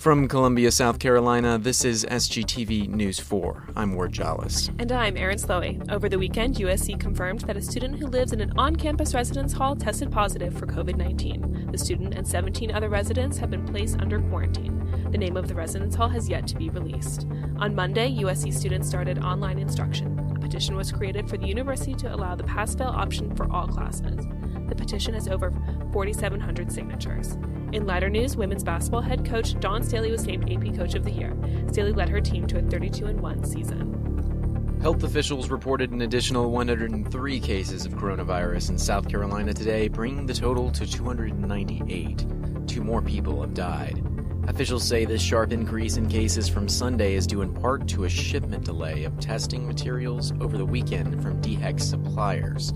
From Columbia, South Carolina, this is SGTV News 4. I'm Ward Jollis. And I'm Erin Slowey. Over the weekend, USC confirmed that a student who lives in an on campus residence hall tested positive for COVID 19. The student and 17 other residents have been placed under quarantine. The name of the residence hall has yet to be released. On Monday, USC students started online instruction. A petition was created for the university to allow the pass fail option for all classes. The petition has over 4,700 signatures. In lighter news, women's basketball head coach Dawn Staley was named AP Coach of the Year. Staley led her team to a 32 1 season. Health officials reported an additional 103 cases of coronavirus in South Carolina today, bringing the total to 298. Two more people have died. Officials say this sharp increase in cases from Sunday is due in part to a shipment delay of testing materials over the weekend from DHEC suppliers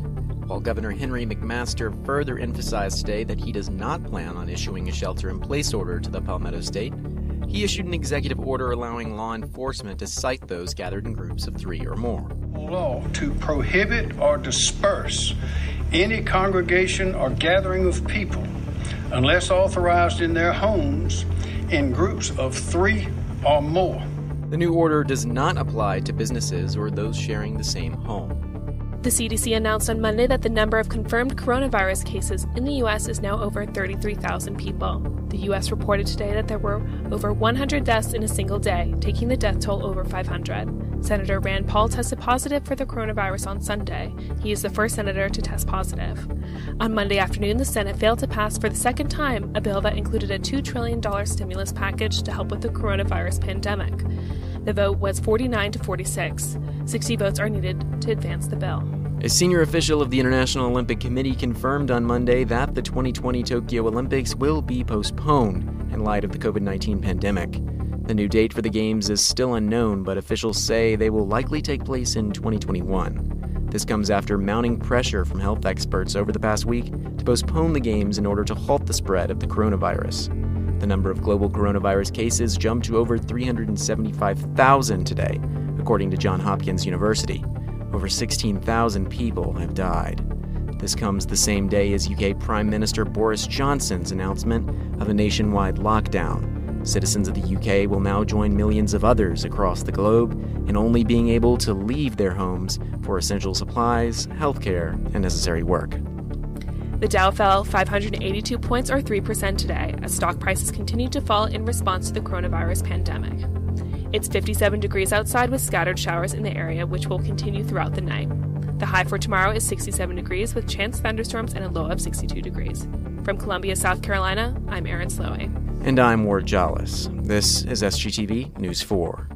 while Governor Henry McMaster further emphasized today that he does not plan on issuing a shelter in place order to the Palmetto State, he issued an executive order allowing law enforcement to cite those gathered in groups of three or more. Law to prohibit or disperse any congregation or gathering of people unless authorized in their homes in groups of three or more. The new order does not apply to businesses or those sharing the same home. The CDC announced on Monday that the number of confirmed coronavirus cases in the U.S. is now over 33,000 people. The U.S. reported today that there were over 100 deaths in a single day, taking the death toll over 500. Senator Rand Paul tested positive for the coronavirus on Sunday. He is the first senator to test positive. On Monday afternoon, the Senate failed to pass for the second time a bill that included a $2 trillion stimulus package to help with the coronavirus pandemic. The vote was 49 to 46. 60 votes are needed to advance the bill. A senior official of the International Olympic Committee confirmed on Monday that the 2020 Tokyo Olympics will be postponed in light of the COVID 19 pandemic. The new date for the Games is still unknown, but officials say they will likely take place in 2021. This comes after mounting pressure from health experts over the past week to postpone the Games in order to halt the spread of the coronavirus. The number of global coronavirus cases jumped to over 375,000 today, according to Johns Hopkins University. Over 16,000 people have died. This comes the same day as UK Prime Minister Boris Johnson's announcement of a nationwide lockdown. Citizens of the UK will now join millions of others across the globe in only being able to leave their homes for essential supplies, healthcare, and necessary work. The Dow fell 582 points or 3% today as stock prices continued to fall in response to the coronavirus pandemic. It's 57 degrees outside with scattered showers in the area, which will continue throughout the night. The high for tomorrow is 67 degrees with chance thunderstorms and a low of 62 degrees. From Columbia, South Carolina, I'm Aaron Slowey. And I'm Ward Jollis. This is SGTV News 4.